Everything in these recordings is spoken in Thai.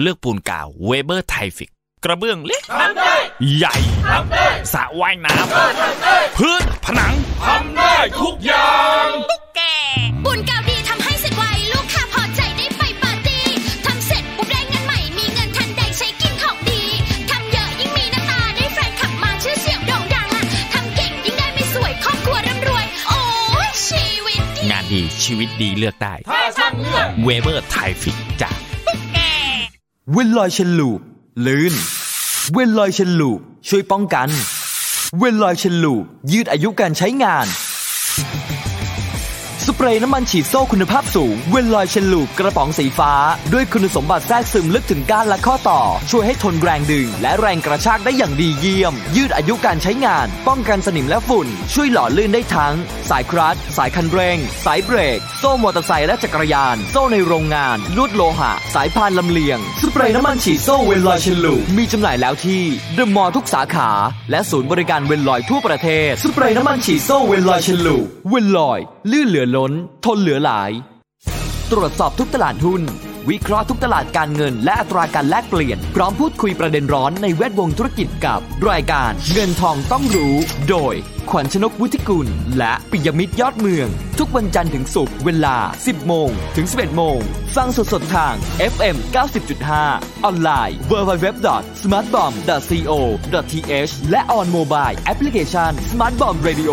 เลือกปูนกาวเวเบอร์ไทฟิก กระเบื้องเล็กใหญ่สระว่ายน้ำพื้นผนังทำได้ทุกอย่างแกบุญกาวดีทำให้เสร็จไวลูกค้าพอใจได้ไปปาร์ตี้ทำเสร็จปุ๊บได้เงินใหม่มีเงินทันใดใช้กินของดีทำเยอะยิ่งมีหน้าตาได้แฟนขับมาชื่อเสียงโด่งดังอะทำเก่งยิ่งได้ไม่สวยครอบครัวร่ำรวย โอ้ยชีวิตดีงานดีชีวิตดีเลือกได้ถ้าช่างเลือกเวเบอร์ไทฟิกจาก เวนลอย Chain Lube ลื่น เวนลอย Chain Lube ช่วยป้องกัน เวนลอย Chain Lube ยืดอายุการใช้งาน สเปรย์น้ำมันฉีดโซ่คุณภาพสูง เวนลอย Chain Lube กระป๋องสีฟ้า ด้วยคุณสมบัติแทรกซึมลึกถึงก้านและข้อต่อ ช่วยให้ทนแรงดึง และแรงกระชากได้อย่างดีเยี่ยม ยืดอายุการใช้งาน ป้องกันสนิมและฝุ่น ช่วยหล่อลื่นได้ทั้ง สายคลัตช์สายคันเร่ง สายเบรก โซ่มอเตอร์ไซค์และจักรยาน โซ่ในโรงงานลวดโลหะ สายพานลำเลียง สเปรย์น้ำมันฉีดโซ่เวนลอย Chain Lube มีจำหน่ายแล้วที่เดอะมอลล์ทุกสาขา และศูนย์บริการเวนลอยทั่วประเทศสเปรย์น้ำมันฉีดโซ่เวนลอย Chain Lube เวนลอย ลื่นเหลือล้นทนเหลือหลาย ตรวจสอบทุกตลาดหุ้น วิเคราะห์ทุกตลาดการเงิน และอัตราการแลกเปลี่ยน พร้อมพูดคุยประเด็นร้อนในแวดวงธุรกิจกับ รายการเงินทองต้องรู้ โดย ขวัญชนกวุฒิกุล และปิยมิตรยอดเมือง ทุกวันจันทร์ถึงศุกร์เวลา 10 โมง ถึง 11 โมง ฟังสดๆทาง FM 90.5 ออนไลน์ www.smartbomb.co.th และ on mobile application Smart Bomb Radio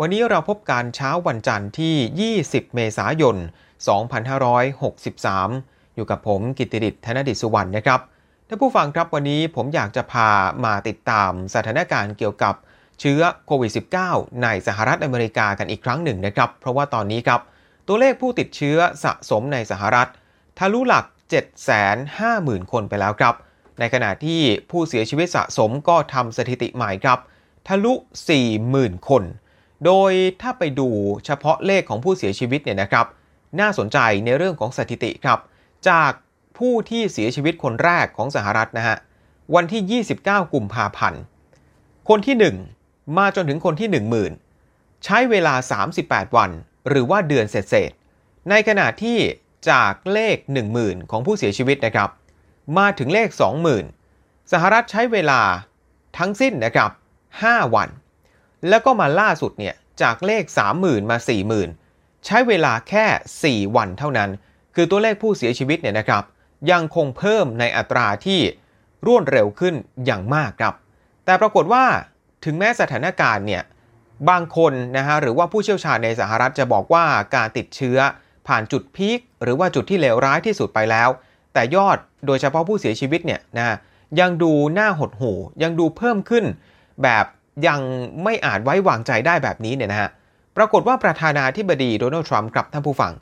วันนี้เราพบกันเช้าวันจันทร์ที่ 20 เมษายน 2563 อยู่กับผมกิตติดิษธนดิษสุวรรณนะครับ ท่านผู้ฟังครับวันนี้ผมอยากจะพามาติดตามสถานการณ์เกี่ยวกับเชื้อโควิด -19 ในสหรัฐอเมริกากันอีกครั้งหนึ่งนะครับ เพราะว่าตอนนี้ครับ ตัวเลขผู้ติดเชื้อสะสมในสหรัฐทะลุหลัก 750,000 คนไปแล้วครับ ในขณะที่ผู้เสียชีวิตสะสมก็ทำสถิติใหม่ครับ ทะลุ 40,000 คน โดยถ้าไปดูเฉพาะเลขของผู้เสียชีวิตเนี่ยนะครับ น่าสนใจในเรื่องของสถิติครับ จากผู้ที่เสียชีวิตคนแรกของสหรัฐนะฮะวันที่ 29 กุมภาพันธ์ คนที่ 1 มาจนถึงคนที่ 10,000 ใช้เวลา 38 วัน หรือว่าเดือนเศษๆในขณะที่จากเลข 10,000 ของผู้เสียชีวิตนะครับ มาถึงเลข 20,000 สหรัฐใช้เวลาทั้งสิ้นนะครับ 5 วัน แล้วก็มาล่าสุดเนี่ยจากเลข 30,000 มา 40,000 ใช้เวลาแค่ 4 วันเท่านั้น คือตัวเลขผู้เสียชีวิตเนี่ยนะครับ ยังคงเพิ่มในอัตราที่รวดเร็วขึ้นอย่างมากครับ แต่ปรากฏว่าถึงแม้สถานการณ์เนี่ยบางคนนะฮะหรือว่าผู้เชี่ยวชาญในสหรัฐจะบอกว่าการติดเชื้อผ่านจุดพีคหรือว่าจุดที่เลวร้ายที่สุดไปแล้ว แต่ยอดโดยเฉพาะผู้เสียชีวิตเนี่ยนะยังดูน่าหดหู่ยังดูเพิ่มขึ้นแบบ ยังไม่อาจไว้วางใจได้แบบนี้เนี่ยนะฮะ ปรากฏว่าประธานาธิบดีโดนัลด์ทรัมป์กับท่านผู้ฟัง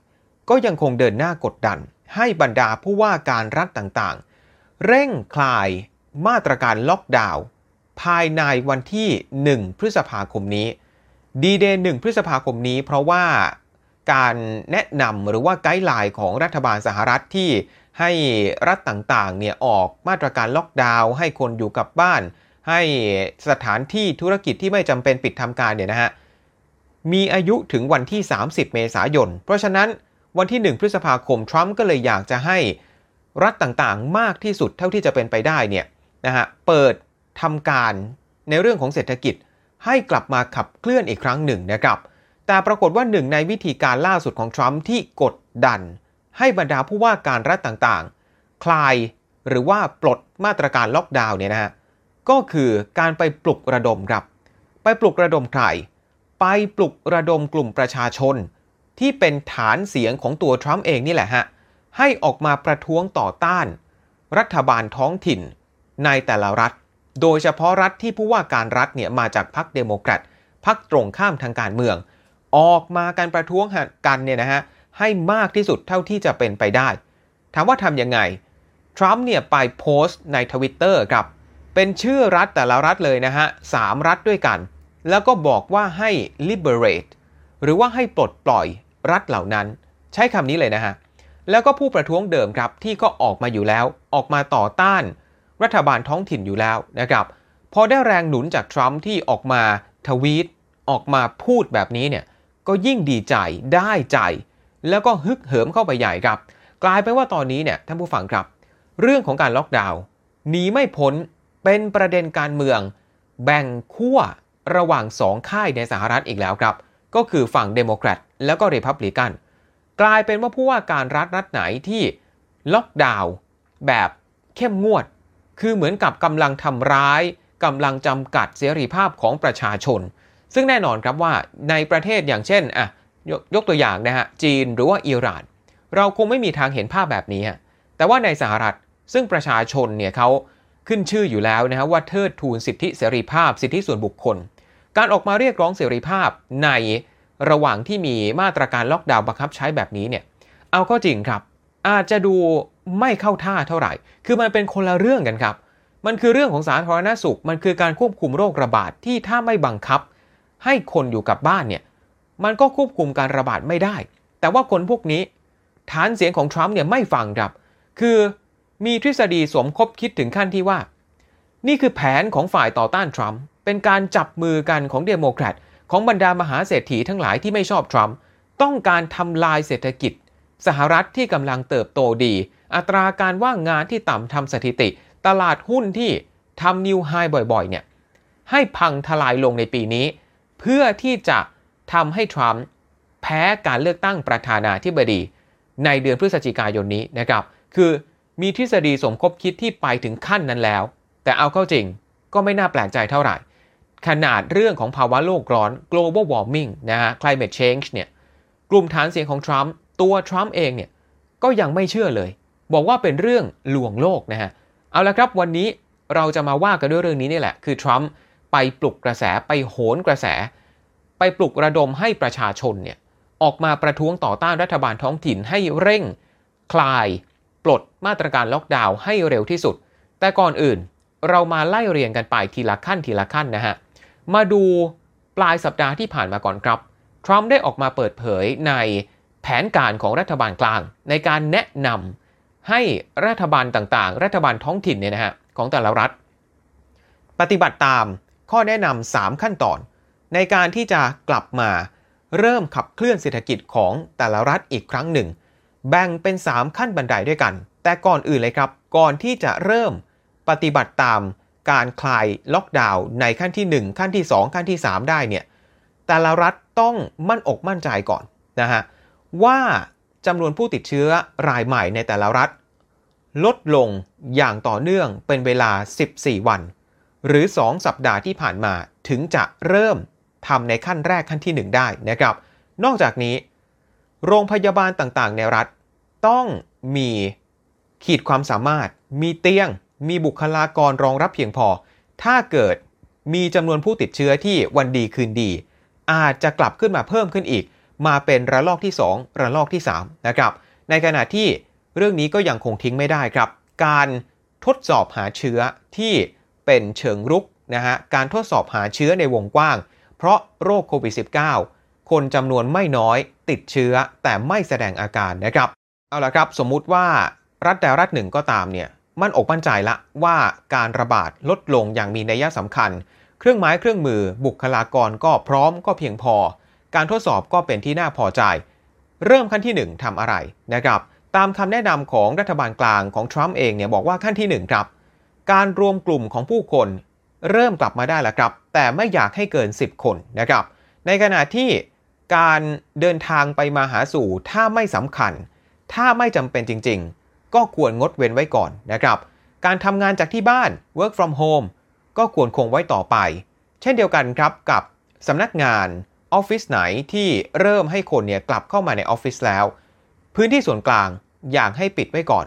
ก็ยังคงเดินหน้ากดดัน ให้บรรดาผู้ว่าการรัฐต่างๆ เร่งคลายมาตรการล็อกดาวน์ภายในวันที่ 1 พฤษภาคมนี้ ดีเดย์1พฤษภาคมนี้ เพราะว่าการแนะนำหรือว่าไกด์ไลน์ของรัฐบาลสหรัฐที่ให้รัฐต่างๆเนี่ยออกมาตรการล็อกดาวน์ให้คนอยู่กับบ้าน ให้สถานที่ธุรกิจที่ไม่จำเป็นปิดทำการเนี่ยนะฮะมีอายุถึงวันที่ 30 เมษายน เพราะฉะนั้นวันที่ 1 พฤษภาคม ทรัมป์ก็เลยอยากจะให้รัฐต่างๆ มากที่สุดเท่าที่จะเป็นไปได้เนี่ยนะฮะเปิดทำการในเรื่องของเศรษฐกิจให้กลับมาขับเคลื่อนอีกครั้งหนึ่งนะครับ แต่ปรากฏว่าหนึ่งในวิธีการล่าสุดของทรัมป์ที่กดดัน ให้บรรดาผู้ว่าการรัฐต่างๆคคลายหรือว่าปลดมาตรการล็อกดาวน์เนี่ยนะฮะ ก็คือการไปปลุกระดมครับ ไปปลุกระดมใคร ไปปลุกระดมกลุ่มประชาชน ที่เป็นฐานเสียงของตัวทรัมป์เองนี่แหละฮะ ให้ออกมาประท้วงต่อต้าน รัฐบาลท้องถิ่น ในแต่ละรัฐ โดยเฉพาะรัฐที่ผู้ว่าการรัฐเนี่ยมาจากพรรคเดโมแครตพรรคตรงข้ามทางการเมือง ออกมาการประท้วงกันเนี่ยนะฮะให้มากที่สุดเท่าที่จะเป็นไปได้ ถามว่าทำยังไง ทรัมป์เนี่ยไปโพสต์ในทวิตเตอร์ครับ เป็นชื่อรัฐแต่ละรัฐเลยนะฮะสามรัฐด้วยกัน แล้วก็บอกว่าให้ liberate หรือว่าให้ปลดปล่อยรัฐเหล่านั้น ใช้คำนี้เลยนะฮะ แล้วก็ผู้ประท้วงเดิมครับที่ก็ออกมาอยู่แล้ว ออกมาต่อต้าน รัฐบาลท้องถิ่นอยู่แล้วนะครับพอได้แรงหนุนจากทรัมป์ที่ออกมาทวีตออกมาพูดแบบนี้เนี่ยก็ยิ่งดีใจได้ใจ แล้วก็ฮึกเหิมเข้าไปใหญ่ครับ กลายเป็นว่าตอนนี้เนี่ยท่านผู้ฟังครับ เรื่องของการล็อกดาวน์หนีไม่พ้น เป็นประเด็นการเมือง แบ่งขั้วระหว่างสองค่ายในสหรัฐอีกแล้วครับ ก็คือฝั่งเดโมแครตแล้วก็รีพับลิกัน กลายเป็นว่าผู้ว่าการรัฐรัฐไหนที่ล็อกดาวน์แบบเข้มงวด คือเหมือนกับกำลังทำร้ายกำลังจำกัดเสรีภาพของประชาชน ซึ่งแน่นอนครับว่าในประเทศอย่างเช่นอะยยกตัวอย่างนะฮะจีนหรือว่าอิหร่าน เราคงไม่มีทางเห็นภาพแบบนี้ แต่ว่าในสหรัฐซึ่งประชาชนเนี่ยเขา ขึ้นชื่ออยู่แล้วนะฮะว่าเทิดทูนสิทธิเสรีภาพ สิทธิส่วนบุคคล การออกมาเรียกร้องเสรีภาพในระหว่างที่มีมาตรการล็อกดาวน์บังคับใช้แบบนี้เนี่ยเอาเข้าจริงครับ อาจจะดูไม่เข้าท่าเท่าไหร่ คือมันเป็นคนละเรื่องกันครับ มันคือเรื่องของสาธารณสุข มันคือการควบคุมโรคระบาดที่ถ้าไม่บังคับ ให้คนอยู่กับบ้านเนี่ยมันก็ควบคุมการระบาดไม่ได้ แต่ว่าคนพวกนี้ ฐานเสียงของทรัมป์เนี่ยไม่ฟังครับ คือ มีทฤษฎีสมคบคิดถึงขั้นที่ว่า นี่คือแผนของฝ่ายต่อต้านทรัมป์เป็นการจับมือกันของเดโมแครตของบรรดามหาเศรษฐีทั้งหลายที่ไม่ชอบทรัมป์ต้องการทำลายเศรษฐกิจ สหรัฐที่กำลังเติบโตดี อัตราการว่างงานที่ต่ำทำสถิติ ตลาดหุ้นที่ทำนิวไฮบ่อยๆเนี่ยให้พังทลายลงในปีนี้ เพื่อที่จะทำให้ทรัมป์แพ้การเลือกตั้งประธานาธิบดี ในเดือนพฤศจิกายนนี้นะครับ คือ มีทฤษฎีสมคบคิดที่ไปถึงขั้นนั้นแล้ว แต่เอาเข้าจริงก็ไม่น่าแปลกใจเท่าไหร่ ขนาดเรื่องของภาวะโลกร้อน global warming นะฮะ climate change เนี่ยกลุ่มฐานเสียงของทรัมป์ตัวทรัมป์เองเนี่ยก็ยังไม่เชื่อเลย บอกว่าเป็นเรื่องลวงโลกนะฮะเอาละครับวันนี้เราจะมาว่ากันด้วยเรื่องนี้นี่แหละ คือทรัมป์ไปปลุกกระแสไปโหนกระแส ไปปลุกระดมให้ประชาชนเนี่ยออกมาประท้วงต่อต้านรัฐบาลท้องถิ่นให้เร่ง คลาย ปลดมาตรการล็อกดาวน์ให้เร็วที่สุด แต่ก่อนอื่น เรามาไล่เรียงกันไปทีละขั้นทีละขั้นนะฮะ มาดูปลายสัปดาห์ที่ผ่านมาก่อนครับ ทรัมป์ได้ออกมาเปิดเผยในแผนการของรัฐบาลกลาง ในการแนะนำให้รัฐบาลต่างๆ รัฐบาลท้องถิ่นเนี่ยนะฮะของแต่ละรัฐ ปฏิบัติตามข้อแนะนำ3ขั้นตอน ในการที่จะกลับมาเริ่มขับเคลื่อนเศรษฐกิจของแต่ละรัฐอีกครั้งหนึ่ง แบ่งเป็น 3 ขั้นบันไดด้วยกัน แต่ก่อนอื่นเลยครับ ก่อนที่จะเริ่มปฏิบัติตามการคลายล็อกดาวน์ในขั้นที่ 1 ขั้นที่ 2 ขั้นที่ 3 ได้เนี่ยแต่ละรัฐต้องมั่นอกมั่นใจก่อนนะฮะว่าจำนวนผู้ติดเชื้อรายใหม่ในแต่ละรัฐ ลดลงอย่างต่อเนื่องเป็นเวลา 14 วัน หรือ 2 สัปดาห์ที่ผ่านมาถึงจะเริ่มทำในขั้นแรกขั้นที่ 1 ได้นะครับ นอกจากนี้ โรงพยาบาลต่างๆ ในรัฐต้องมีขีดความสามารถ มีเตียง มีบุคลากรรองรับเพียงพอ ถ้าเกิดมีจำนวนผู้ติดเชื้อที่วันดีคืนดี อาจจะกลับขึ้นมาเพิ่มขึ้นอีก มาเป็นระลอกที่ 2 ระลอกที่ 3 นะครับ ในขณะที่เรื่องนี้ก็ยังคงทิ้งไม่ได้ครับ การทดสอบหาเชื้อที่เป็นเชิงรุกนะฮะ การทดสอบหาเชื้อในวงกว้าง เพราะโรคโควิด -19 คนจำนวนไม่น้อยติดเชื้อแต่ไม่แสดงอาการนะครับ เอาละครับ สมมุติว่ารัฐใดรัฐหนึ่งก็ตามเนี่ยมั่นอกมั่นใจละว่าการระบาดลดลงอย่างมีนัยสำคัญ เครื่องไม้เครื่องมือบุคลากรก็พร้อมก็เพียงพอ การทดสอบก็เป็นที่น่าพอใจ เริ่มขั้นที่ 1ทำอะไรนะครับ ตามคำแนะนำของรัฐบาลกลางของทรัมป์เองเนี่ยบอกว่าขั้นที่ 1 ครับ การรวมกลุ่มของผู้คน เริ่มกลับมาได้แล้วครับ แต่ไม่อยากให้เกิน 10 คนนะครับ ในขณะที่ การเดินทางไปมาหาสู่ถ้าไม่สำคัญ ถ้าไม่จำเป็นจริง ๆ ก็ควรงดเว้นไว้ก่อนนะครับ การทำงานจากที่บ้าน work from home ก็ควรคงไว้ต่อไป เช่นเดียวกันครับกับสำนักงานออฟฟิศไหนที่เริ่มให้คนเนี่ยกลับเข้ามาในออฟฟิศแล้ว พื้นที่ส่วนกลางอยากให้ปิดไว้ก่อน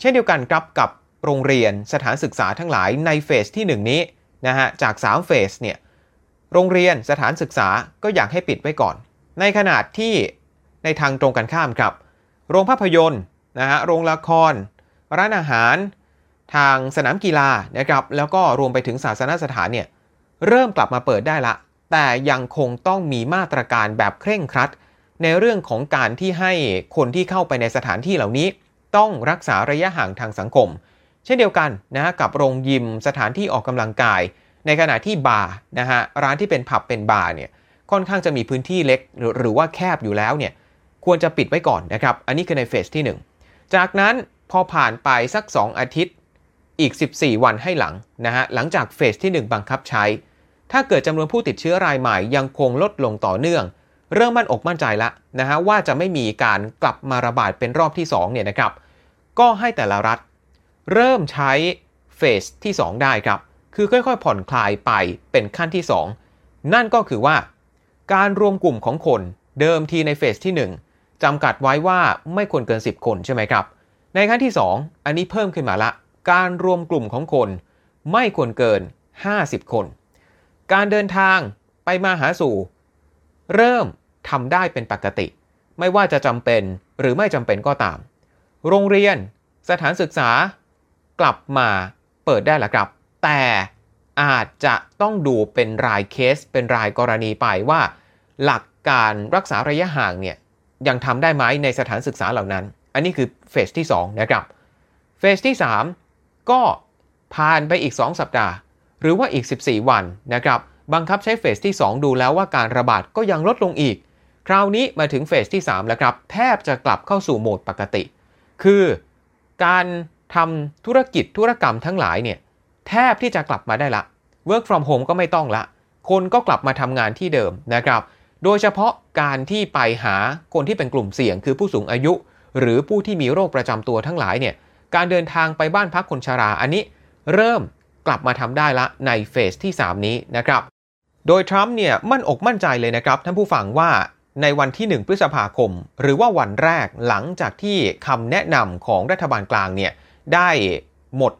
เช่นเดียวกันครับกับโรงเรียนสถานศึกษาทั้งหลายในเฟสที่ 1 นี้นะฮะจาก 3 เฟสเนี่ยโรงเรียนสถานศึกษาก็อยากให้ปิดไว้ก่อน ในขณะที่ในทางตรงกันข้ามครับ โรงภาพยนตร์นะฮะโรงละคร ร้านอาหาร ทางสนามกีฬานะครับแล้วก็รวมไปถึงศาสนสถานเนี่ยเริ่มกลับมาเปิดได้ละ แต่ยังคงต้องมีมาตรการแบบเคร่งครัด ในเรื่องของการที่ให้คนที่เข้าไปในสถานที่เหล่านี้ ต้องรักษาระยะห่างทางสังคม เช่นเดียวกันนะฮะกับโรงยิมสถานที่ออกกำลังกาย ในขณะที่บาร์นะฮะร้านที่เป็นผับเป็นบาร์เนี่ย ค่อนข้างจะมีพื้นที่เล็กหรือว่าแคบอยู่แล้วเนี่ยควรจะปิดไว้ก่อนนะครับ อันนี้คือในเฟสที่ 1 จากนั้นพอผ่านไปสัก 2 อาทิตย์อีก 14 วันให้หลังนะฮะหลังจากเฟสที่ 1 บังคับใช้ ถ้าเกิดจำนวนผู้ติดเชื้อรายใหม่ยังคงลดลงต่อเนื่อง เริ่มมั่นอกมั่นใจล้วนะฮะว่าจะไม่มีการกลับมาระบาดเป็นรอบที่2เนี่ยนะครับก็ให้แต่ละรัฐ เริ่มใช้เฟสที่ 2 ได้ครับ คือค่อยๆ ผ่อนคลายไปเป็นขั้นที่ 2 นั่นก็คือว่า การรวมกลุ่มของคนเดิมทีในเฟสที่ 1จำกัดไว้ว่าไม่ควรเกิน 10 คนใช่ไหมครับ ในขั้นที่ 2 อันนี้เพิ่มขึ้นมาละ การรวมกลุ่มของคน ไม่ควรเกิน 50 คน การเดินทางไปมาหาสู่ เริ่มทำได้เป็นปกติ ไม่ว่าจะจำเป็นหรือไม่จำเป็นก็ตาม โรงเรียน สถานศึกษากลับมาเปิดได้แล้วครับ แต่ อาจจะต้องดูเป็นรายเคสเป็นรายกรณีไปว่า หลักการรักษาระยะห่างเนี่ยยังทำได้ไหมในสถานศึกษาเหล่านั้น อันนี้คือเฟสที่ 2 นะครับ เฟสที่ 3 ก็ผ่านไปอีก 2 สัปดาห์ หรือว่าอีก 14 วันนะครับบังคับใช้เฟสที่ 2 ดูแล้วว่าการระบาดก็ยังลดลงอีก คราวนี้มาถึงเฟสที่ 3 แล้วครับ แทบจะกลับเข้าสู่โหมดปกติ คือการทำธุรกิจธุรกรรมทั้งหลายเนี่ย แทบที่จะกลับมาได้ละ work from home ก็ไม่ต้องละ คนก็กลับมาทำงานที่เดิมนะครับ โดยเฉพาะการที่ไปหาคนที่เป็นกลุ่มเสี่ยง คือผู้สูงอายุ หรือผู้ที่มีโรคประจำตัวทั้งหลายเนี่ย การเดินทางไปบ้านพักคนชราอันนี้ เริ่มกลับมาทำได้ละในเฟสที่ 3 นี้นะครับ โดยทรัมป์เนี่ยมั่นอกมั่นใจเลยนะครับท่านผู้ฟังว่าในวันที่ 1 พฤษภาคม หรือว่าวันแรกหลังจากที่คำแนะนำของรัฐบาลกลางเนี่ยได้หมด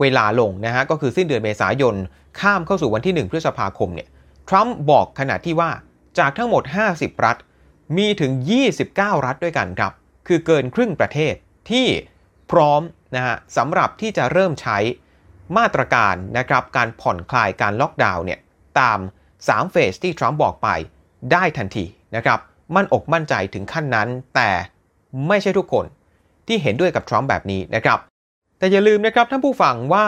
เวลาลงนะฮะก็คือสิ้นเดือนเมษายน ข้ามเข้าสู่วันที่ 1 พฤษภาคมเนี่ยทรัมป์บอกขณะที่ว่าจากทั้งหมด 50 รัฐ มีถึง 29 รัฐด้วยกันครับ คือเกินครึ่งประเทศที่พร้อมนะฮะสำหรับที่จะเริ่มใช้มาตรการนะครับการผ่อนคลายการล็อกดาวน์เนี่ยตาม 3 เฟสที่ทรัมป์บอกไปได้ทันทีนะครับมั่นอกมั่นใจถึงขั้นนั้น แต่ไม่ใช่ทุกคนที่เห็นด้วยกับทรัมป์แบบนี้นะครับ แต่อย่าลืมนะครับท่านผู้ฟังว่า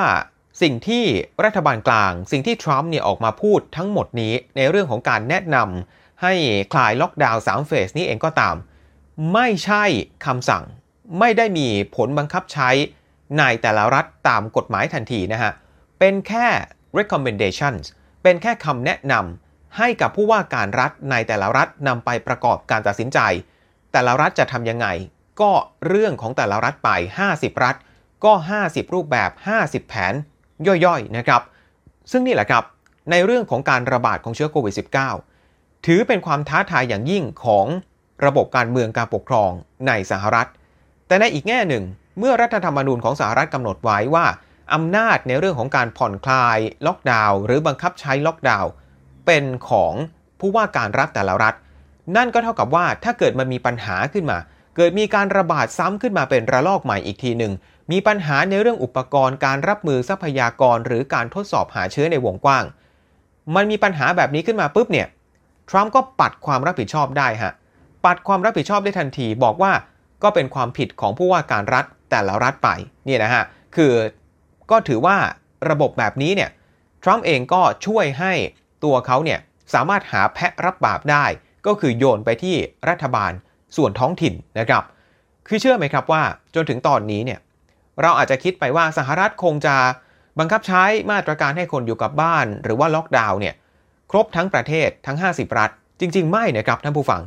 สิ่งที่รัฐบาลกลาง สิ่งที่ทรัมป์เนี่ยออกมาพูดทั้งหมดนี้ในเรื่องของการแนะนำให้คลายล็อกดาวน์3เฟสนี้เองก็ตาม ไม่ใช่คำสั่ง ไม่ได้มีผลบังคับใช้ในแต่ละรัฐตามกฎหมายทันทีนะฮะ เป็นแค่ recommendations เป็นแค่คำแนะนำให้กับผู้ว่าการรัฐในแต่ละรัฐนำไปประกอบการตัดสินใจ แต่ละรัฐจะทำยังไง ก็เรื่องของแต่ละรัฐไป 50 รัฐ ก็ 50 รูปแบบ 50 แผนย่อยๆนะครับซึ่งนี่แหละครับในเรื่องของการระบาดของเชื้อโควิด -19 ถือเป็นความท้าทายอย่างยิ่งของระบบการเมืองการปกครองในสหรัฐ แต่ในอีกแง่หนึ่ง เมื่อรัฐธรรมนูญของสหรัฐกำหนดไว้ว่าอำนาจในเรื่องของการผ่อนคลาย ล็อกดาวน์หรือบังคับใช้ล็อกดาวน์เป็นของผู้ว่าการรัฐแต่ละรัฐ นั่นก็เท่ากับว่าถ้าเกิดมันมีปัญหาขึ้นมา เกิดมีการระบาดซ้ำขึ้นมาเป็นระลอกใหม่อีกทีหนึ่ง มีปัญหาในเรื่องอุปกรณ์การรับมือทรัพยากรหรือการทดสอบหาเชื้อในวงกว้าง มันมีปัญหาแบบนี้ขึ้นมาปุ๊บเนี่ยทรัมป์ก็ปัดความรับผิดชอบได้ฮะปัดความรับผิดชอบได้ทันทีบอกว่าก็เป็นความผิดของผู้ว่าการรัฐแต่ละรัฐไปนี่นะฮะคือก็ถือว่าระบบแบบนี้เนี่ยทรัมป์เองก็ช่วยให้ตัวเขาเนี่ยสามารถหาแพะรับบาปได้ ก็คือโยนไปที่รัฐบาลส่วนท้องถิ่นนะครับ คือเชื่อไหมครับว่าจนถึงตอนนี้เนี่ย เราอาจจะคิดไปว่าสหรัฐคงจะบังคับใช้มาตรการให้คนอยู่กับบ้าน หรือว่าล็อกดาวน์เนี่ยครบทั้งประเทศทั้ง 50 รัฐ จริง ๆ ไม่นะครับท่านผู้ฟัง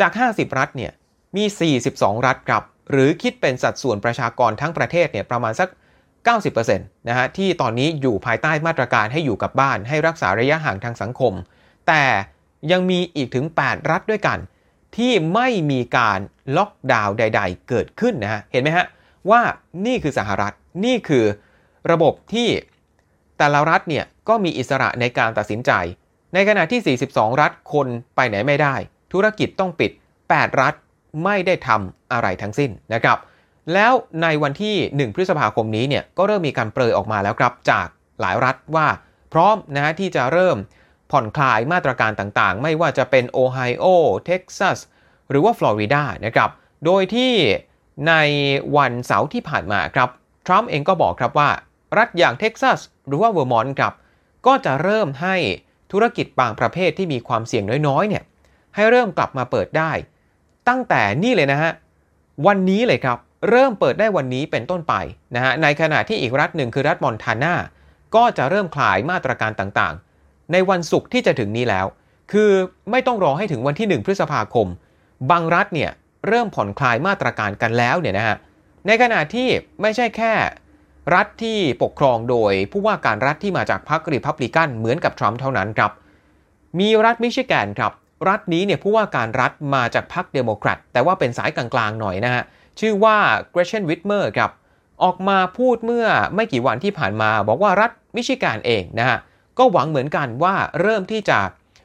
จาก 50 รัฐเนี่ยมี 42 รัฐครับ หรือคิดเป็นสัดส่วนประชากรทั้งประเทศเนี่ยประมาณสัก 90%นะฮะที่ตอนนี้อยู่ภายใต้มาตรการให้อยู่กับบ้าน ให้รักษาระยะห่างทางสังคม แต่ยังมีอีกถึง 8 รัฐด้วยกัน ที่ไม่มีการล็อกดาวน์ใด ๆ เกิดขึ้นนะฮะเห็นไหมฮะ ว่านี่คือสหรัฐนี่คือระบบที่แต่ละรัฐเนี่ยก็มีอิสระในการตัดสินใจ ในขณะที่ 42 รัฐคนไปไหนไม่ได้ ธุรกิจต้องปิด 8 รัฐไม่ได้ทำอะไรทั้งสิ้นนะครับ แล้วในวันที่ 1 พฤษภาคมนี้เนี่ยก็เริ่มมีการเปรยออกมาแล้วครับจากหลายรัฐว่าพร้อมนะที่จะเริ่มผ่อนคลายมาตรการต่างๆ ไม่ว่าจะเป็นโอไฮโอ เท็กซัส หรือว่าฟลอริดานะครับ โดยที่ ในวันเสาร์ที่ผ่านมาครับ ทรัมป์เองก็บอกครับว่า รัฐอย่างเท็กซัสหรือว่าเวอร์มอนต์ครับ ก็จะเริ่มให้ธุรกิจบางประเภทที่มีความเสี่ยงน้อยๆเนี่ยให้เริ่มกลับมาเปิดได้ ตั้งแต่นี่เลยนะฮะ วันนี้เลยครับ เริ่มเปิดได้วันนี้เป็นต้นไปนะฮะในขณะที่อีกรัฐหนึ่งคือรัฐมอนทานาก็จะเริ่มคลายมาตรการต่างๆ ในวันศุกร์ที่จะถึงนี้แล้ว คือไม่ต้องรอให้ถึงวันที่ 1 พฤษภาคม บางรัฐเนี่ย เริ่มผ่อนคลายมาตรการกันแล้วเนี่ยนะฮะในขณะที่ไม่ใช่แค่รัฐที่ปกครองโดยผู้ว่าการรัฐที่มาจากพรรครีพับลิกันเหมือนกับทรัมป์เท่านั้นครับ มีรัฐมิชิแกนครับ รัฐนี้เนี่ยผู้ว่าการรัฐมาจากพรรคเดโมแครตแต่ว่าเป็นสายกลางๆหน่อยนะฮะ ชื่อว่าเกรเชนวิทเมอร์ครับ ออกมาพูดเมื่อไม่กี่วันที่ผ่านมาบอกว่ารัฐมิชิแกนเองนะฮะ ก็หวังเหมือนกันว่าเริ่มที่จะ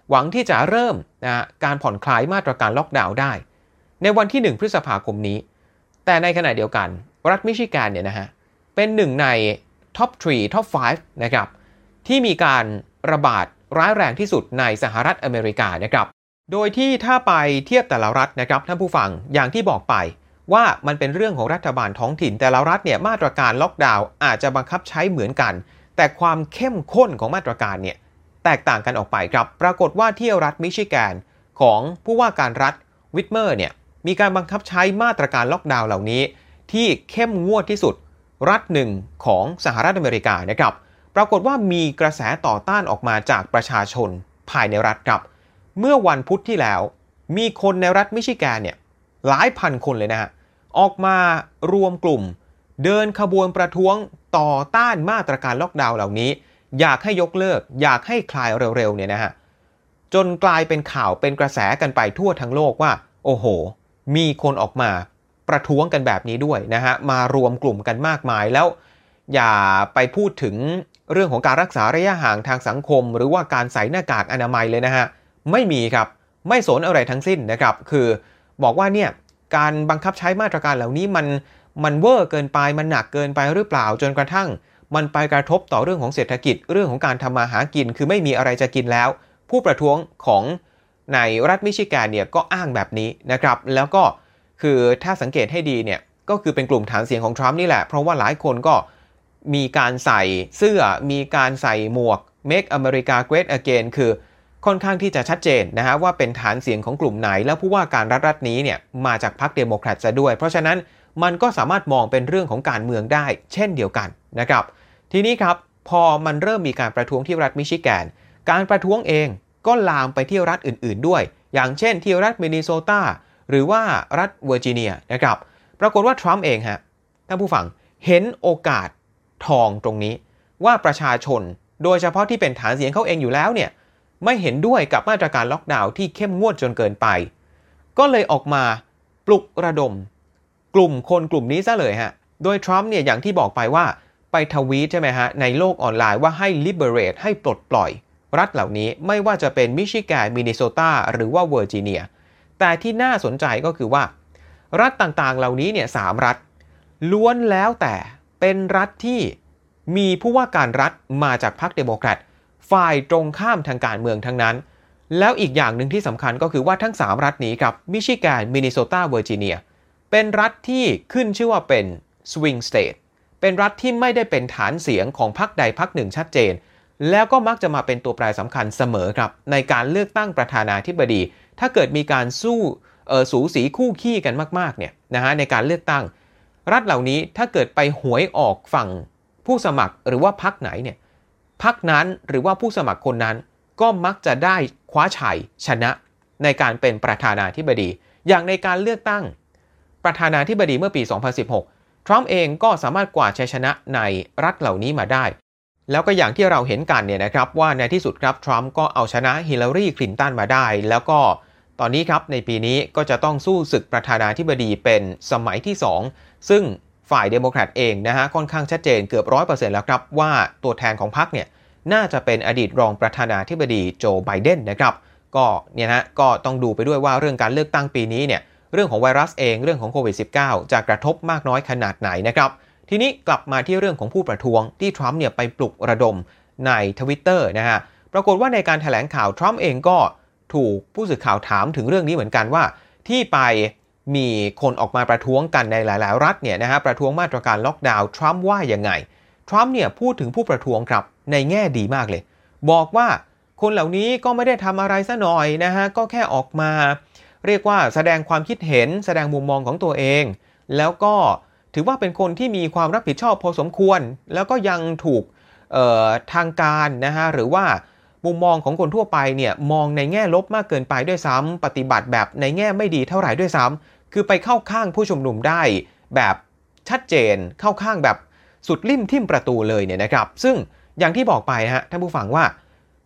หวังที่จะเริ่มนะการผ่อนคลายมาตรการล็อกดาวน์ได้ ในวันที่ 1 พฤษภาคมนี้ แต่ในขณะเดียวกัน รัฐมิชิแกนเนี่ยนะฮะ เป็นหนึ่งใน top 3 top 5นะครับ ที่มีการระบาดร้ายแรงที่สุดในสหรัฐอเมริกานะครับ โดยที่ถ้าไปเทียบแต่ละรัฐนะครับท่านผู้ฟังอย่างที่บอกไปว่ามันเป็นเรื่องของรัฐบาลท้องถิ่น แต่ละรัฐเนี่ยมาตรการล็อกดาวน์อาจจะบังคับใช้เหมือนกัน แต่ความเข้มข้นของมาตรการเนี่ยแตกต่างกันออกไปครับ ปรากฏว่าที่รัฐมิชิแกนของผู้ว่าการรัฐวิทเมอร์เนี่ย มีการบังคับใช้มาตรการล็อกดาวน์เหล่านี้ ที่เข้มงวดที่สุด รัฐหนึ่งของสหรัฐอเมริกานะครับ ปรากฏว่ามีกระแสต่อต้านออกมาจากประชาชนภายในรัฐครับ เมื่อวันพุธที่แล้ว มีคนในรัฐมิชิแกนเนี่ยหลายพันคนเลยนะฮะออกมารวมกลุ่ม เดินขบวนประท้วงต่อต้านมาตรการล็อกดาวน์เหล่านี้ อยากให้ยกเลิก อยากให้คลายเร็วๆเนี่ยนะฮะจนกลายเป็นข่าวเป็นกระแสกันไปทั่วทั้งโลกว่า โอ้โห มีคนออกมาประท้วงกันแบบนี้ด้วยนะฮะมารวมกลุ่มกันมากมายแล้ว อย่าไปพูดถึงเรื่องของการรักษาระยะห่างทางสังคม หรือว่าการใส่หน้ากากอนามัยเลยนะฮะไม่มีครับไม่สนอะไรทั้งสิ้นนะครับ คือบอกว่าเนี่ยการบังคับใช้มาตรการเหล่านี้มันมันเวอร์เกินไปมันหนักเกินไปหรือเปล่าจนกระทั่ง มันไปกระทบต่อเรื่องของเศรษฐกิจ เรื่องของการทำมาหากิน คือไม่มีอะไรจะกินแล้ว ผู้ประท้วงของ ในรัฐมิชิแกนเนี่ยก็อ้างแบบนี้นะครับแล้วก็คือถ้าสังเกตให้ดีเนี่ยก็คือเป็นกลุ่มฐานเสียงของทรัมป์นี่แหละ เพราะว่าหลายคนก็มีการใส่เสื้อมีการใส่หมวก Make America Great Again คือค่อนข้างที่จะชัดเจนนะฮะว่าเป็นฐานเสียงของกลุ่มไหน แล้วผู้ว่าการรัฐรัฐนี้เนี่ยมาจากพรรคเดโมแครตซะด้วย เพราะฉะนั้นมันก็สามารถมองเป็นเรื่องของการเมืองได้ เช่นเดียวกันนะครับ ทีนี้ครับพอมันเริ่มมีการประท้วงที่รัฐมิชิแกน การประท้วงเอง ก็ลามไปที่รัฐอื่นๆด้วย อย่างเช่นที่รัฐมินนิโซตาหรือว่ารัฐเวอร์จิเนียนะครับ ปรากฏว่าทรัมป์เองฮะท่านผู้ฟังเห็นโอกาสทองตรงนี้ ว่าประชาชนโดยเฉพาะที่เป็นฐานเสียงเขาเองอยู่แล้วเนี่ยไม่เห็นด้วยกับมาตรการล็อกดาวน์ที่เข้มงวดจนเกินไป ก็เลยออกมาปลุกระดม กลุ่มคนกลุ่มนี้ซะเลยฮะ โดยทรัมป์เนี่ยอย่างที่บอกไปว่าไปทวีตใช่ไหมฮะ ในโลกออนไลน์ว่าให้ liberate ให้ปลดปล่อย รัฐเหล่านี้ไม่ว่าจะเป็นมิชิแกนมินนิโซตาหรือว่าเวอร์จิเนีย แต่ที่น่าสนใจก็คือว่า รัฐต่างๆเหล่านี้เนี่ยสามรัฐ ล้วนแล้วแต่เป็นรัฐที่มีผู้ว่าการรัฐมาจากพรรคเดโมแครตฝ่ายตรงข้ามทางการเมืองทั้งนั้น แล้วอีกอย่างหนึ่งที่สำคัญก็คือว่าทั้ง 3 รัฐนี้ครับมิชิแกนมินนิโซตาเวอร์จิเนียเป็นรัฐที่ขึ้นชื่อว่าเป็น swing state เป็นรัฐที่ไม่ได้เป็นฐานเสียงของพรรคใดพรรคหนึ่งชัดเจน แล้วก็มักจะมาเป็นตัวแปรสำคัญเสมอครับ ในการเลือกตั้งประธานาธิบดี ถ้าเกิดมีการสู้สูสีคู่ขี้กันมากๆเนี่ยนะฮะในการเลือกตั้ง รัฐเหล่านี้ถ้าเกิดไปหวยออกฝั่งผู้สมัครหรือว่าพักไหนเนี่ยพักนั้นหรือว่าผู้สมัครคนนั้นก็มักจะได้คว้าชัยชนะ ในการเป็นประธานาธิบดี อย่างในการเลือกตั้ง ประธานาธิบดีเมื่อปี 2016 ทรัมป์เองก็สามารถกวาดชัยชนะในรัฐเหล่านี้มาได้ แล้วก็อย่างที่เราเห็นกันเนี่ยนะครับว่าในที่สุดครับทรัมป์ก็เอาชนะฮิลลารีคลินตันมาได้ แล้วก็ตอนนี้ครับในปีนี้ก็จะต้องสู้ศึกประธานาธิบดีเป็นสมัยที่ 2 ซึ่งฝ่ายเดโมแครตเองนะฮะค่อนข้างชัดเจนเกือบร้อยเปอร์เซ็นต์แล้วครับว่าตัวแทนของพรรคเนี่ยน่าจะเป็นอดีตรองประธานาธิบดีโจไบเดนนะครับก็เนี่ยนะก็ต้องดูไปด้วยว่าเรื่องการเลือกตั้งปีนี้เนี่ยเรื่องของไวรัสเองเรื่องของโควิด -19 จะกระทบมากน้อยขนาดไหนนะครับ ทีนี้กลับมาที่เรื่องของผู้ประท้วงที่ทรัมป์เนี่ยไปปลุกระดมในทวิตเตอร์นะฮะปรากฏว่าในการแถลงข่าวทรัมป์เองก็ถูกผู้สื่อข่าวถามถึงเรื่องนี้เหมือนกันว่า ที่ไปมีคนออกมาประท้วงกันในหลาย ๆ รัฐเนี่ยนะฮะประท้วงมาตรการล็อกดาวน์ทรัมป์ว่ายังไงทรัมป์เนี่ยพูดถึงผู้ประท้วงครับในแง่ดีมากเลย บอกว่าคนเหล่านี้ก็ไม่ได้ทำอะไรซะหน่อยนะฮะก็แค่ออกมา เรียกว่าแสดงความคิดเห็นแสดงมุมมองของตัวเอง แล้วก็ ถือว่าเป็นคนที่มีความรับผิดชอบพอสมควร แล้วก็ยังถูกทางการนะฮะหรือว่ามุมมองของคนทั่วไปเนี่ยมองในแง่ลบมากเกินไปด้วยซ้ำปฏิบัติแบบในแง่ไม่ดีเท่าไหร่ด้วยซ้ำคือไปเข้าข้างผู้ชุมนุมได้แบบชัดเจนเข้าข้างแบบสุดลิ่มทิ่มประตูเลยเนี่ยนะครับ ซึ่งอย่างที่บอกไปฮะท่านผู้ฟังว่า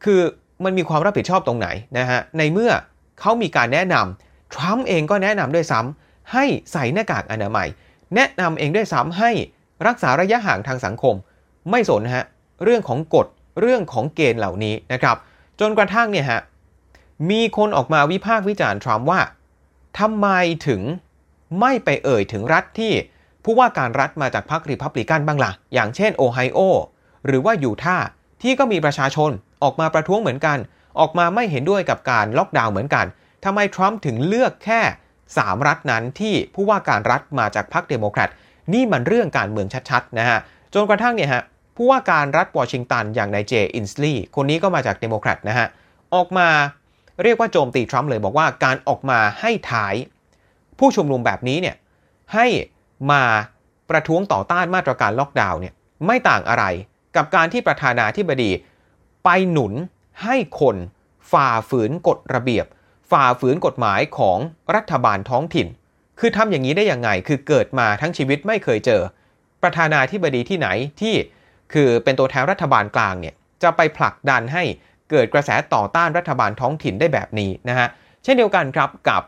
คือมันมีความรับผิดชอบตรงไหนนะฮะในเมื่อเขามีการแนะนำทรัมป์เองก็แนะนำด้วยซ้ำให้ใส่หน้ากากอนามัย แนะนำเองด้วยซ้ำให้รักษาระยะห่างทางสังคม ไม่สนฮะเรื่องของกฎเรื่องของเกณฑ์เหล่านี้นะครับ จนกระทั่งเนี่ยฮะมีคนออกมาวิพากษ์วิจารณ์ทรัมป์ว่าทำไมถึงไม่ไปเอ่ยถึงรัฐที่ผู้ว่าการรัฐมาจากพรรครีพับลิกันบ้างละ่ะ อย่างเช่นโอไฮโอหรือว่ายูทาห์ที่ก็มีประชาชนออกมาประท้วงเหมือนกัน ออกมาไม่เห็นด้วยกับการล็อกดาวน์เหมือนกันทำไมทรัมป์ถึงเลือกแค่ 3 รัฐนั้นที่ผู้ว่าการรัฐมาจากพรรคเดโมแครตนี่มันเรื่องการเมืองชัดๆนะฮะจนกระทั่งเนี่ยฮะผู้ว่าการรัฐวอชิงตันอย่างนายเจอินสลีย์คนนี้ก็มาจากเดโมแครตนะฮะออกมาเรียกว่าโจมตีทรัมป์เลยบอกว่าการออกมาให้ท้าย ผู้ชุมนุมแบบนี้เนี่ยให้มาประท้วงต่อต้านมาตรการล็อกดาวน์เนี่ยไม่ต่างอะไรกับการที่ประธานาธิบดี ไปหนุนให้คนฝ่าฝืนกฎระเบียบ ฝ่าฝืนกฎหมายของรัฐบาลท้องถิ่น คือทำอย่างนี้ได้ยังไง คือเกิดมาทั้งชีวิตไม่เคยเจอ ประธานาธิบดีที่ไหนที่คือเป็นตัวแทนรัฐบาลกลางเนี่ยจะไปผลักดันให้เกิดกระแสต่อต้านรัฐบาลท้องถิ่นได้แบบนี้นะฮะ เช่นเดียวกันครับกับ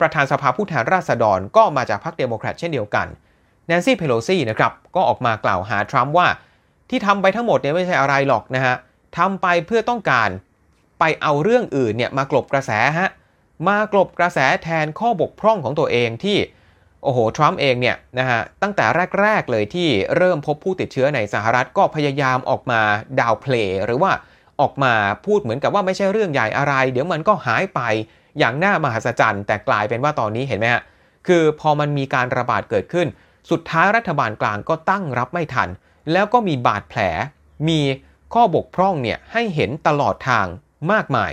ประธานสภาผู้แทนราษฎรก็มาจากพรรคเดโมแครตเช่นเดียวกันแนนซี่เพโลซีนะครับก็ออกมากล่าวหาทรัมป์ว่าที่ทำไปทั้งหมดเนี่ยไม่ใช่อะไรหรอกนะฮะทำไปเพื่อต้องการ ไปเอาเรื่องอื่นเนี่ยมากลบกระแสฮะมากลบกระแสแทนข้อบกพร่องของตัวเองที่โอ้โหทรัมป์เองเนี่ยนะฮะตั้งแต่แรก ๆ เลยที่เริ่มพบผู้ติดเชื้อในสหรัฐก็พยายามออกมาดาวเพลย์หรือว่าออกมาพูดเหมือนกับว่าไม่ใช่เรื่องใหญ่อะไร เดี๋ยวมันก็หายไปอย่างน่ามหัศจรรย์ แต่กลายเป็นว่าตอนนี้เห็นไหมฮะคือพอมันมีการระบาดเกิดขึ้น สุดท้ายรัฐบาลกลางก็ตั้งรับไม่ทัน แล้วก็มีบาดแผล มีข้อบกพร่องเนี่ยให้เห็นตลอดทาง มากมาย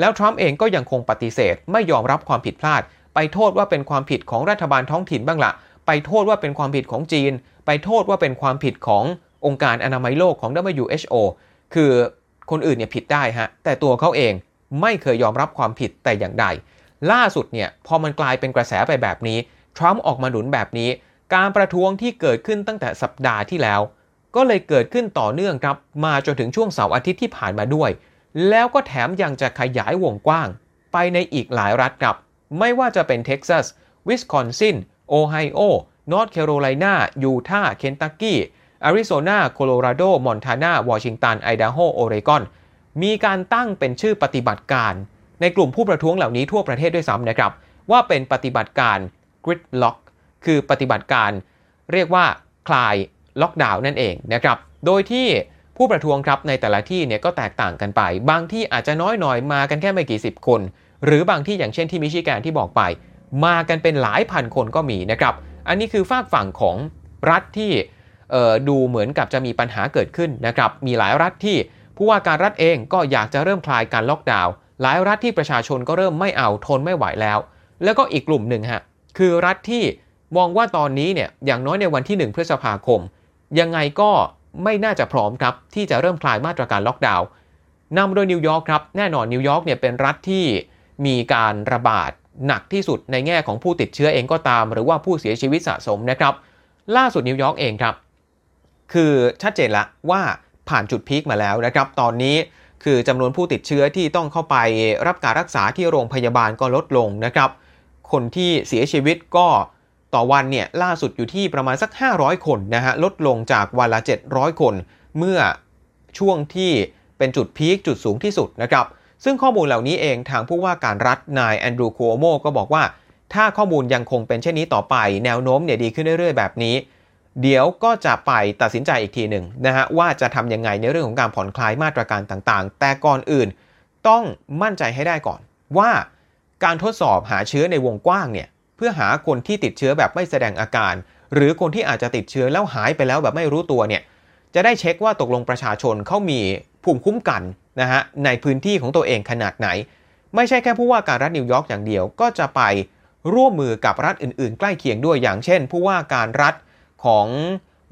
แล้วทรัมป์เองก็ยังคงปฏิเสธ ไม่ยอมรับความผิดพลาด ไปโทษว่าเป็นความผิดของรัฐบาลท้องถิ่นบ้างละ ไปโทษว่าเป็นความผิดของจีน ไปโทษว่าเป็นความผิดขององค์การอนามัยโลกของ WHO คือคนอื่นเนี่ยผิดได้ฮะ แต่ตัวเขาเองไม่เคยยอมรับความผิดแต่อย่างใด ล่าสุดเนี่ยพอมันกลายเป็นกระแสไปแบบนี้ ทรัมป์ออกมาหนุนแบบนี้ การประท้วงที่เกิดขึ้นตั้งแต่สัปดาห์ที่แล้ว ก็เลยเกิดขึ้นต่อเนื่องครับ มาจนถึงช่วงเสาร์อาทิตย์ที่ผ่านมาด้วย แล้วก็แถมยังจะขยายวงกว้าง ไปในอีกหลายรัฐครับ ไม่ว่าจะเป็นเท็กซัส วิสคอนซิน โอไฮโอ นอร์ทแคโรไลนา ยูทาห์ เคนตักกี้อาริโซนา โคโลราโด มอนทานา วอชิงตัน ไอดาโฮ โอเรกอน มีการตั้งเป็นชื่อปฏิบัติการ ในกลุ่มผู้ประท้วงเหล่านี้ทั่วประเทศด้วยซ้ำนะครับ ว่าเป็นปฏิบัติการ Gridlock คือปฏิบัติการ เรียกว่าคลายล็อกดาวน์นั่นเองนะครับ โดยที่ ผู้ประท้วงครับในแต่ละที่เนี่ยก็แตกต่างกันไป บางที่อาจจะน้อยหน่อยมากันแค่ไม่กี่สิบคน หรือบางที่อย่างเช่นที่มิชิแกนที่บอกไป มากันเป็นหลายพันคนก็มีนะครับ อันนี้คือฝากฝั่งของรัฐที่ดูเหมือนกับจะมีปัญหาเกิดขึ้นนะครับ มีหลายรัฐที่ผู้ว่าการรัฐเองก็อยากจะเริ่มคลายการล็อกดาวน์ หลายรัฐที่ประชาชนก็เริ่มไม่เอาทนไม่ไหวแล้ว แล้วก็อีกกลุ่มหนึ่งฮะ คือรัฐที่มองว่าตอนนี้เนี่ย อย่างน้อยในวันที่ 1 พฤษภาคม ยังไงก็ ไม่น่าจะพร้อมครับที่จะเริ่มคลายมาตรการล็อกดาวน์นำโดยนิวยอร์กครับแน่นอนนิวยอร์กเนี่ยเป็นรัฐที่มีการระบาดหนักที่สุดในแง่ของผู้ติดเชื้อเองก็ตาม หรือว่าผู้เสียชีวิตสะสมนะครับ ล่าสุดนิวยอร์กเองครับ คือชัดเจนละว่าผ่านจุด peak มาแล้วนะครับ ตอนนี้คือจำนวนผู้ติดเชื้อที่ต้องเข้าไปรับการรักษาที่โรงพยาบาลก็ลดลงนะครับ คนที่เสียชีวิตก็ ต่อวันเนี่ยล่าสุดอยู่ที่ประมาณสัก 500 คนนะฮะลดลงจากวันละ 700 คน เมื่อช่วงที่เป็นจุด peak จุดสูงที่สุดนะครับซึ่งข้อมูลเหล่านี้เองทางผู้ว่าการรัฐนายแอนดรูโคโมก็บอกว่า ถ้าข้อมูลยังคงเป็นเช่นนี้ต่อไป แนวโน้มเนี่ยดีขึ้นเรื่อยๆ แบบนี้ เดี๋ยวก็จะไปตัดสินใจอีกทีหนึ่งนะฮะว่าจะทำยังไงในเรื่องของการผ่อนคลายมาตรการต่างๆ แต่ก่อนอื่น ต้องมั่นใจให้ได้ก่อนว่าการทดสอบหาเชื้อในวงกว้างเนี่ย เพื่อหาคนที่ติดเชื้อแบบไม่แสดงอาการ หรือคนที่อาจจะติดเชื้อแล้วหายไปแล้วแบบไม่รู้ตัวเนี่ยจะได้เช็คว่าตกลงประชาชนเขามีภูมิคุ้มกันนะฮะในพื้นที่ของตัวเองขนาดไหน ไม่ใช่แค่ผู้ว่าการรัฐนิวยอร์กอย่างเดียวก็จะไปร่วมมือกับรัฐอื่นๆ ใกล้เคียงด้วยอย่างเช่น ผู้ว่าการรัฐของ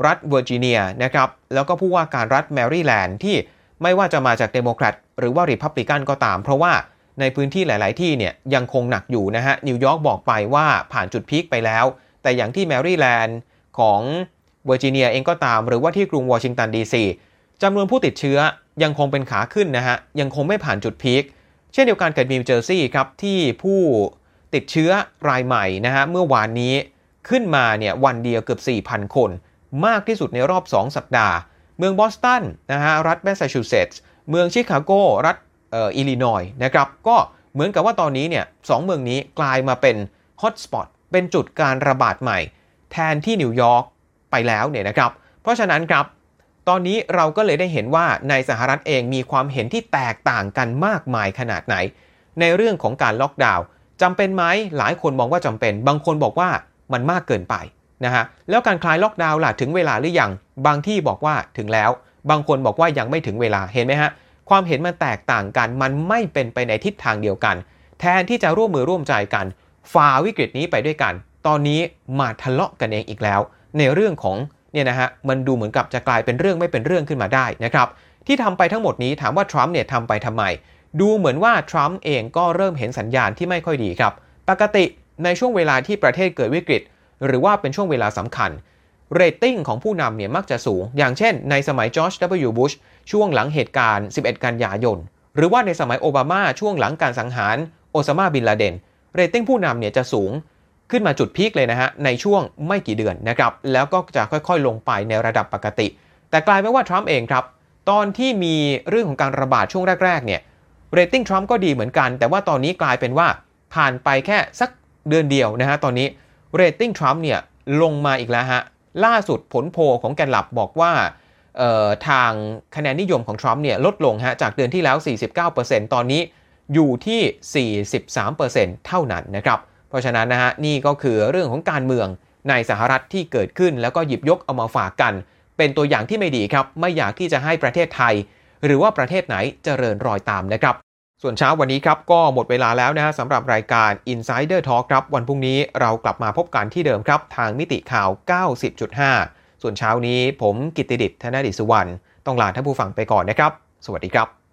รัฐเวอร์จิเนียนะครับแล้วก็ผู้ว่าการรัฐแมริแลนด์ที่ไม่ว่าจะมาจากเดโมแครตหรือว่าริพับลิกันก็ตาม เพราะว่า ในพื้นที่หลาย ๆ ที่เนี่ยยังคงหนักอยู่นะฮะนิวยอร์กบอกไปว่าผ่านจุดพีคไปแล้ว แต่อย่างที่แมริแลนด์ของเวอร์จิเนียเองก็ตาม หรือว่าที่กรุงวอชิงตันดีซีจำนวนผู้ติดเชื้อยังคงเป็นขาขึ้นนะฮะยังคงไม่ผ่านจุดพีคเช่นเดียวกันกับนิวเจอร์ซีย์ครับที่ผู้ติดเชื้อรายใหม่นะฮะเมื่อวานนี้ขึ้นมาเนี่ยวันเดียวเกือบ 4,000 คน มากที่สุดในรอบ 2 สัปดาห์ เมืองบอสตันนะฮะรัฐแมสซาชูเซตส์เมืองชิคาโกรัฐ อิลลินอยนะครับก็เหมือนกับว่าตอนนี้เนี่ยสองเมืองนี้กลายมาเป็น hotspot เป็นจุดการระบาดใหม่ แทนที่นิวยอร์กไปแล้วเนี่ยนะครับ เพราะฉะนั้นครับ ตอนนี้เราก็เลยได้เห็นว่าในสหรัฐเองมีความเห็นที่แตกต่างกันมากมายขนาดไหน ในเรื่องของการล็อกดาวน์จำเป็นไหมหลายคนมองว่าจำเป็น บางคนบอกว่ามันมากเกินไปนะฮะแล้วการคลายล็อกดาวน์ล่ะถึงเวลาหรือยังบางที่บอกว่าถึงแล้ว บางคนบอกว่ายังไม่ถึงเวลาเห็นไหมฮะ ความเห็นมันแตกต่างกัน มันไม่เป็นไปในทิศทางเดียวกัน แทนที่จะร่วมมือร่วมใจกันฝ่าวิกฤตนี้ไปด้วยกัน ตอนนี้มาทะเลาะกันเองอีกแล้ว ในเรื่องของเนี่ยนะฮะมันดูเหมือนกับจะกลายเป็นเรื่องไม่เป็นเรื่องขึ้นมาได้นะครับที่ทำไปทั้งหมดนี้ถามว่าทรัมป์เนี่ยทำไปทำไม ดูเหมือนว่าทรัมป์เองก็เริ่มเห็นสัญญาณที่ไม่ค่อยดีครับ ปกติในช่วงเวลาที่ประเทศเกิดวิกฤต หรือว่าเป็นช่วงเวลาสำคัญ เรตติ้งของผู้นำเนี่ยมักจะสูง อย่างเช่น ในสมัยจอร์จ W. บุชช่วงหลังเหตุการณ์ 11 กันยายน หรือว่าในสมัยโอบามาช่วงหลังการสังหารโอซามาบินลาเดน เรตติ้งผู้นำเนี่ยจะสูงขึ้นมาจุดพีคเลยนะฮะ ในช่วงไม่กี่เดือนนะครับ แล้วก็จะค่อยๆ ลงไปในระดับปกติ แต่กลายเป็นว่าทรัมป์เองครับ ตอนที่มีเรื่องของการระบาดช่วงแรกๆเนี่ยเรตติ้งทรัมป์ก็ดีเหมือนกัน แต่ว่าตอนนี้กลายเป็นว่าผ่านไปแค่สักเดือนเดียวนะฮะตอนนี้เรตติ้งทรัมป์เนี่ยลงมาอีกแล้วฮะ ล่าสุดผลโพของแกนหลับบอกว่าทางคะแนนนิยมของทรัมป์เนี่ยลดลงฮะจากเดือนที่แล้ว 49%ตอนนี้อยู่ที่ 43%เท่านั้นนะครับ เพราะฉะนั้นนะฮะนี่ก็คือเรื่องของการเมืองในสหรัฐที่เกิดขึ้น แล้วก็หยิบยกเอามาฝากกัน เป็นตัวอย่างที่ไม่ดีครับ ไม่อยากที่จะให้ประเทศไทย หรือว่าประเทศไหนเจริญรอยตามนะครับ ส่วนเช้าวันนี้ครับก็หมดเวลาแล้วนะฮะสำหรับรายการ Insider Talk ครับ วันพรุ่งนี้เรากลับมาพบกันที่เดิมครับ ทางมิติข่าว 90.5 ส่วนเช้านี้ผมกิติดิษฐ์ธนดิษวรรณต้องลาท่านผู้ฟังไปก่อนนะครับ สวัสดีครับ